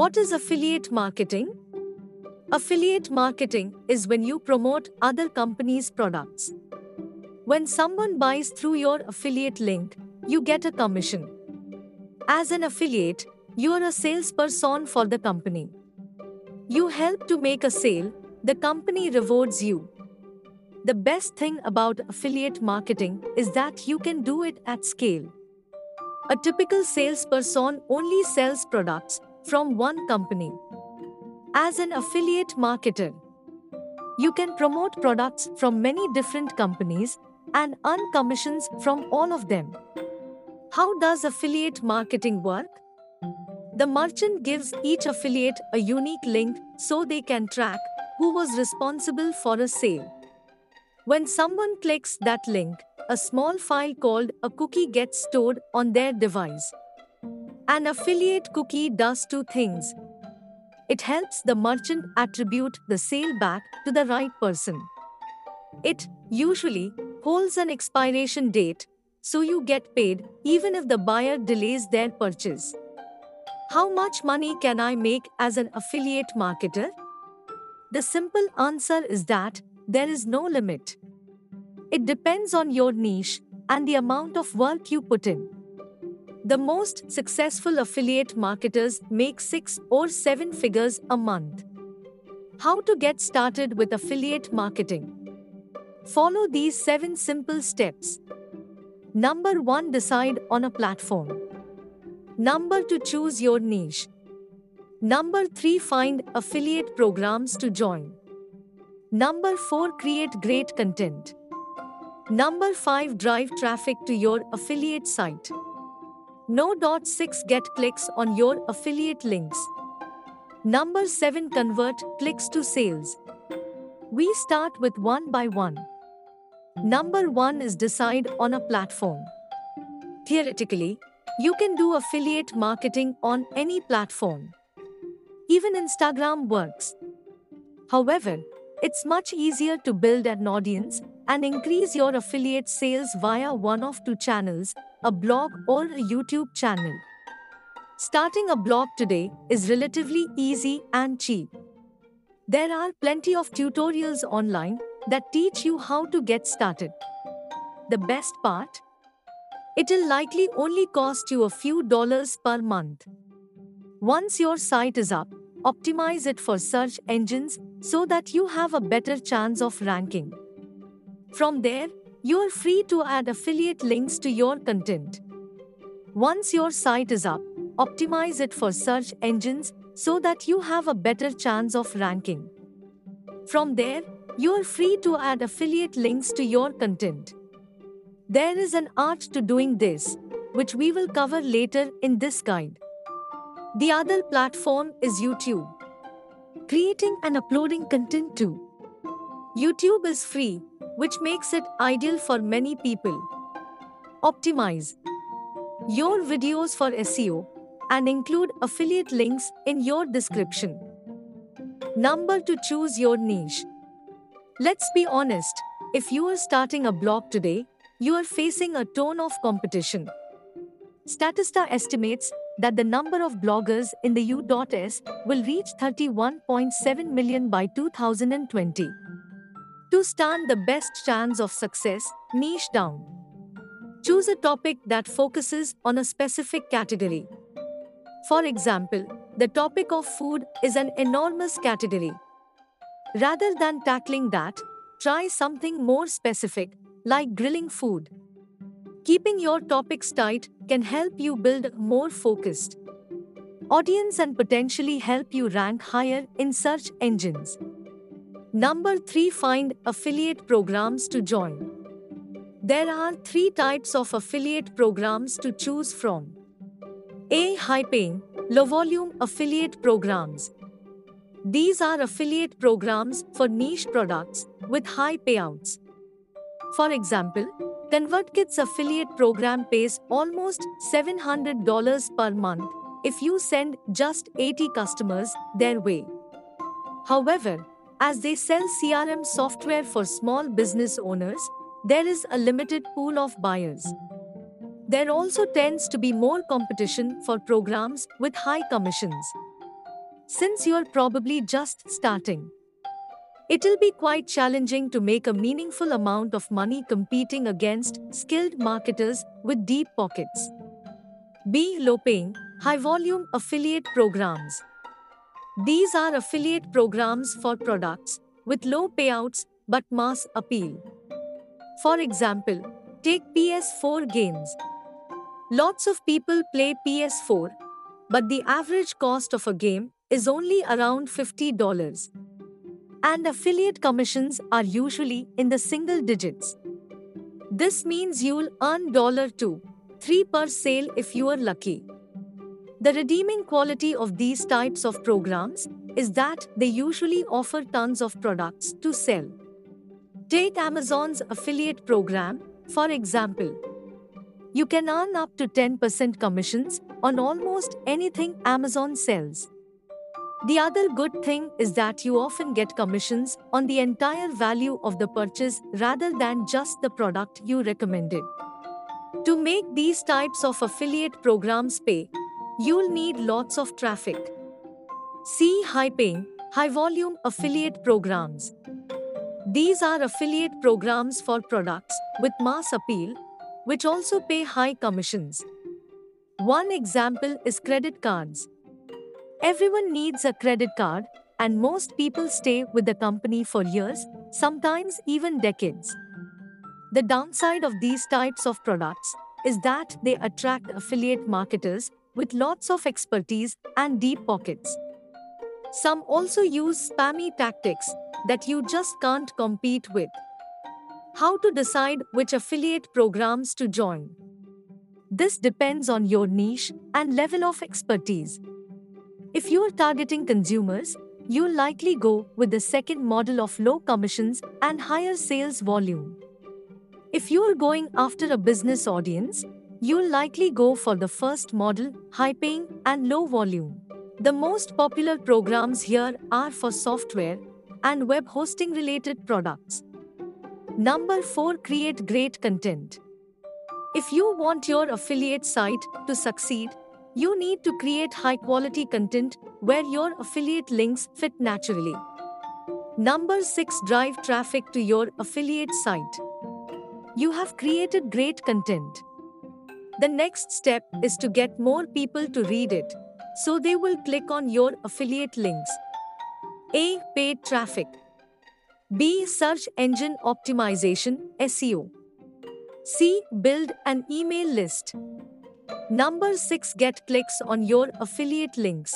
What is affiliate marketing? Affiliate marketing is when you promote other companies' products. When someone buys through your affiliate link, you get a commission. As an affiliate, you are a salesperson for the company. You help to make a sale, the company rewards you. The best thing about affiliate marketing is that you can do it at scale. A typical salesperson only sells products from one company. As an affiliate marketer, you can promote products from many different companies and earn commissions from all of them. How does affiliate marketing work? The merchant gives each affiliate a unique link so they can track who was responsible for a sale. When someone clicks that link, a small file called a cookie gets stored on their device. An affiliate cookie does two things. It helps the merchant attribute the sale back to the right person. It, usually, holds an expiration date, so you get paid even if the buyer delays their purchase. How much money can I make as an affiliate marketer? The simple answer is that there is no limit. It depends on your niche and the amount of work you put in. The most successful affiliate marketers make six or seven figures a month. How to get started with affiliate marketing? Follow these seven simple steps. Number 1 Decide on a platform. Number 2 Choose your niche. Number 3 Find affiliate programs to join. Number 4 Create great content. Number 5 Drive traffic to your affiliate site. No. 6 Get clicks on your affiliate links. Number 7 Convert clicks to sales. We start with one by one. Number 1 is decide on a platform. Theoretically, you can do affiliate marketing on any platform. Even Instagram works. However, it's much easier to build an audience and increase your affiliate sales via one of two channels, a blog or a YouTube channel. Starting a blog today is relatively easy and cheap. There are plenty of tutorials online that teach you how to get started. The best part? It'll likely only cost you a few dollars per month. Once your site is up, optimize it for search engines so that you have a better chance of ranking. From there, you're free to add affiliate links to your content. Once your site is up, optimize it for search engines so that you have a better chance of ranking. From there, you're free to add affiliate links to your content. There is an art to doing this, which we will cover later in this guide. The other platform is YouTube. Creating and uploading content too. YouTube is free, which makes it ideal for many people. Optimize your videos for SEO and include affiliate links in your description. Number to choose your niche. Let's be honest, if you are starting a blog today, you are facing a ton of competition. Statista estimates that the number of bloggers in the U.S. will reach 31.7 million by 2020. To stand the best chance of success, niche down. Choose a topic that focuses on a specific category. For example, the topic of food is an enormous category. Rather than tackling that, try something more specific, like grilling food. Keeping your topics tight can help you build more focused audience and potentially help you rank higher in search engines. Number 3 Find affiliate programs to join. There are three types of affiliate programs to choose from. A. High paying, low volume affiliate programs. These are affiliate programs for niche products with high payouts. For example, ConvertKit's affiliate program pays almost $700 per month if you send just 80 customers their way. However, as they sell CRM software for small business owners, there is a limited pool of buyers. There also tends to be more competition for programs with high commissions. since you're probably just starting. It'll be quite challenging to make a meaningful amount of money competing against skilled marketers with deep pockets. B. Low paying, high volume affiliate programs. These are affiliate programs for products with low payouts but mass appeal. For example, take PS4 games. Lots of people play PS4, but the average cost of a game is only around $50. And affiliate commissions are usually in the single digits. This means you'll earn $2, 3 per sale if you are lucky. The redeeming quality of these types of programs is that they usually offer tons of products to sell. Take Amazon's affiliate program, for example. You can earn up to 10% commissions on almost anything Amazon sells. The other good thing is that you often get commissions on the entire value of the purchase rather than just the product you recommended. To make these types of affiliate programs pay, you'll need lots of traffic. See high paying, high volume affiliate programs. These are affiliate programs for products with mass appeal, which also pay high commissions. One example is credit cards. Everyone needs a credit card, and most people stay with the company for years, sometimes even decades. The downside of these types of products is that they attract affiliate marketers with lots of expertise and deep pockets. Some also use spammy tactics that you just can't compete with. How to decide which affiliate programs to join? This depends on your niche and level of expertise. If you are targeting consumers, you'll likely go with the second model of low commissions and higher sales volume. If you are going after a business audience, You'll likely go for the first model, high paying and low volume. The most popular programs here are for software and web hosting related products. Number 4 Create great content. If you want your affiliate site to succeed, you need to create high quality content where your affiliate links fit naturally. Number 6 Drive traffic to your affiliate site. You have created great content. The next step is to get more people to read it, so they will click on your affiliate links. A. Paid traffic. B. Search engine optimization SEO. C. Build an email list. Number 6. Get clicks on your affiliate links.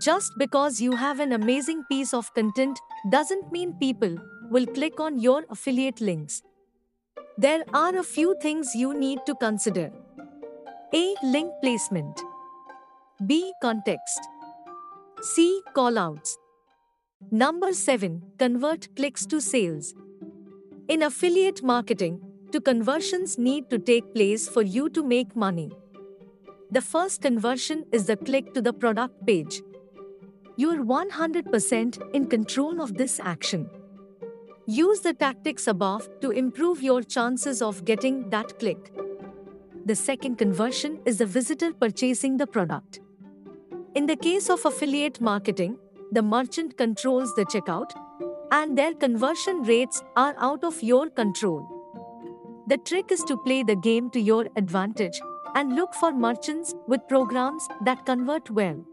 Just because you have an amazing piece of content doesn't mean people will click on your affiliate links. There are a few things you need to consider. A. Link placement. B. Context. C. Callouts. Number 7. Convert clicks to sales. In affiliate marketing, two conversions need to take place for you to make money. The first conversion is the click to the product page. You're 100% in control of this action. Use the tactics above to improve your chances of getting that click. The second conversion is the visitor purchasing the product. In the case of affiliate marketing, the merchant controls the checkout, and their conversion rates are out of your control. The trick is to play the game to your advantage and look for merchants with programs that convert well.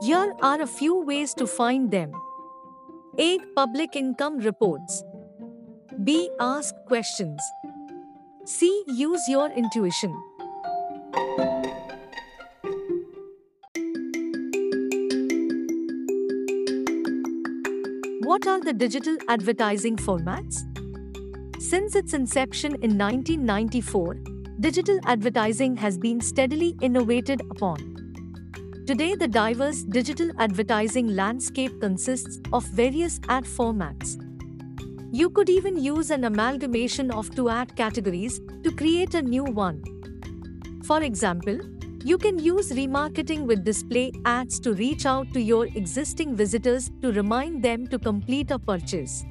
Here are a few ways to find them. A. Public income reports. B. Ask questions. C. Use your intuition. What are the digital advertising formats? Since its inception in 1994, digital advertising has been steadily innovated upon. Today, the diverse digital advertising landscape consists of various ad formats. You could even use an amalgamation of two ad categories to create a new one. For example, you can use remarketing with display ads to reach out to your existing visitors to remind them to complete a purchase.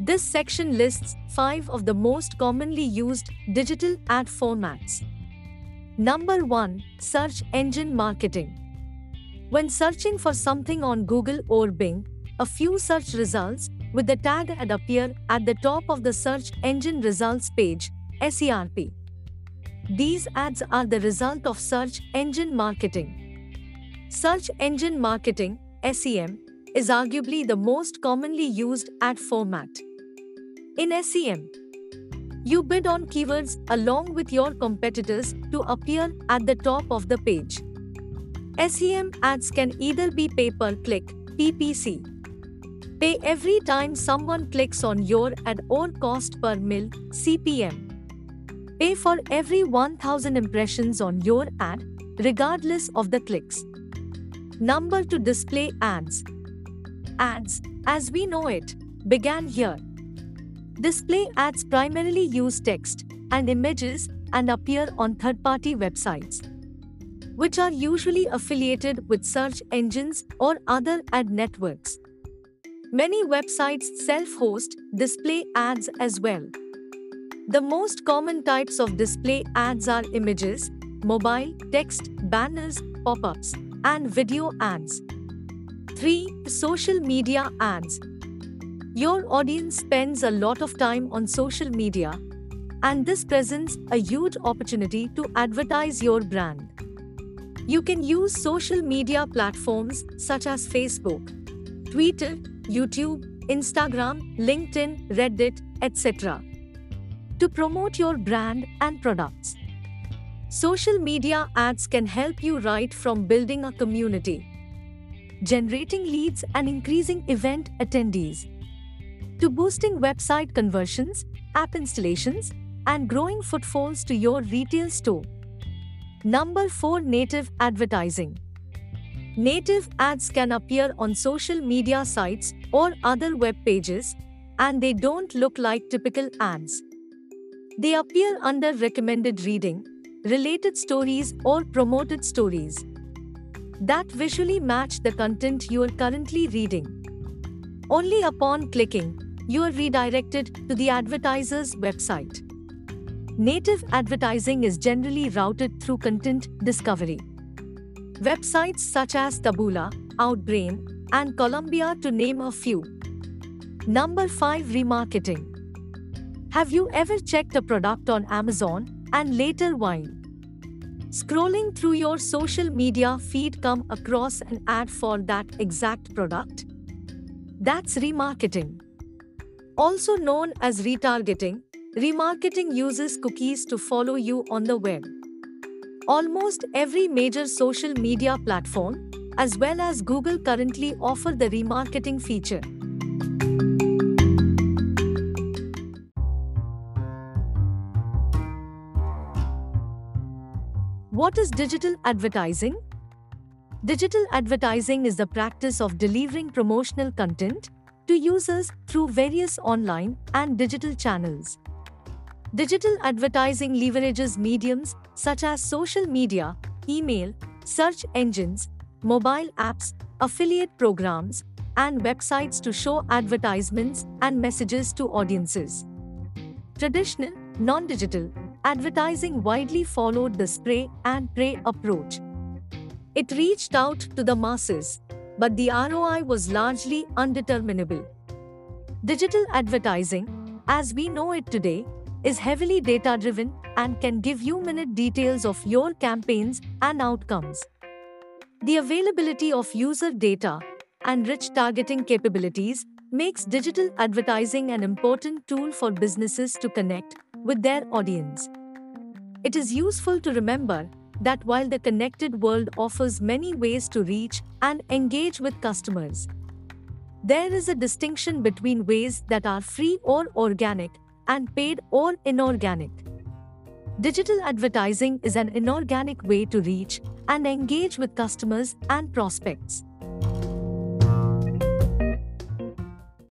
This section lists five of the most commonly used digital ad formats. Number 1 Search Engine Marketing. When searching for something on Google or Bing, a few search results with the tag ad appear at the top of the search engine results page, SERP. These ads are the result of search engine marketing. Search engine marketing, SEM, is arguably the most commonly used ad format. In SEM, you bid on keywords along with your competitors to appear at the top of the page. SEM ads can either be pay per click, PPC. Pay every time someone clicks on your ad or cost per mil, CPM. Pay for every 1000 impressions on your ad, regardless of the clicks. Number to display ads. Ads, as we know it, began here. Display ads primarily use text and images and appear on third party websites, which are usually affiliated with search engines or other ad networks. Many websites self host display ads as well. The most common types of display ads are images, mobile, text, banners, pop ups, and video ads. 3. Social media ads. Your audience spends a lot of time on social media, and this presents a huge opportunity to advertise your brand. You can use social media platforms such as Facebook, Twitter, YouTube, Instagram, LinkedIn, Reddit, etc. to promote your brand and products. Social media ads can help you right from building a community generating leads and increasing event attendees, to boosting website conversions, app installations, and growing footfalls to your retail store. Number 4 Native Advertising Native ads can appear on social media sites or other web pages, and they don't look like typical ads. They appear under recommended reading, related stories, or promoted stories that visually match the content you are currently reading. Only upon clicking, you are redirected to the advertiser's website. Native advertising is generally routed through content discovery. Websites such as Taboola, Outbrain, and Colombia to name a few. Number 5 Remarketing Have you ever checked a product on Amazon and later while Scrolling through your social media feed come across an ad for that exact product? That's remarketing. Also known as retargeting, remarketing uses cookies to follow you on the web. Almost every major social media platform, as well as Google currently offer the remarketing feature. What is digital advertising? Digital advertising is the practice of delivering promotional content to users through various online and digital channels. Digital advertising leverages mediums such as social media, email, search engines, mobile apps, affiliate programs, and websites to show advertisements and messages to audiences. Traditional, non digital, advertising widely followed the spray and pray approach. It reached out to the masses, but the ROI was largely undeterminable. Digital advertising, as we know it today, is heavily data driven and can give you minute details of your campaigns and outcomes. The availability of user data and rich targeting capabilities makes digital advertising an important tool for businesses to connect with their audience. It is useful to remember that while the connected world offers many ways to reach and engage with customers, there is a distinction between ways that are free or organic and paid or inorganic. Digital advertising is an inorganic way to reach and engage with customers and prospects.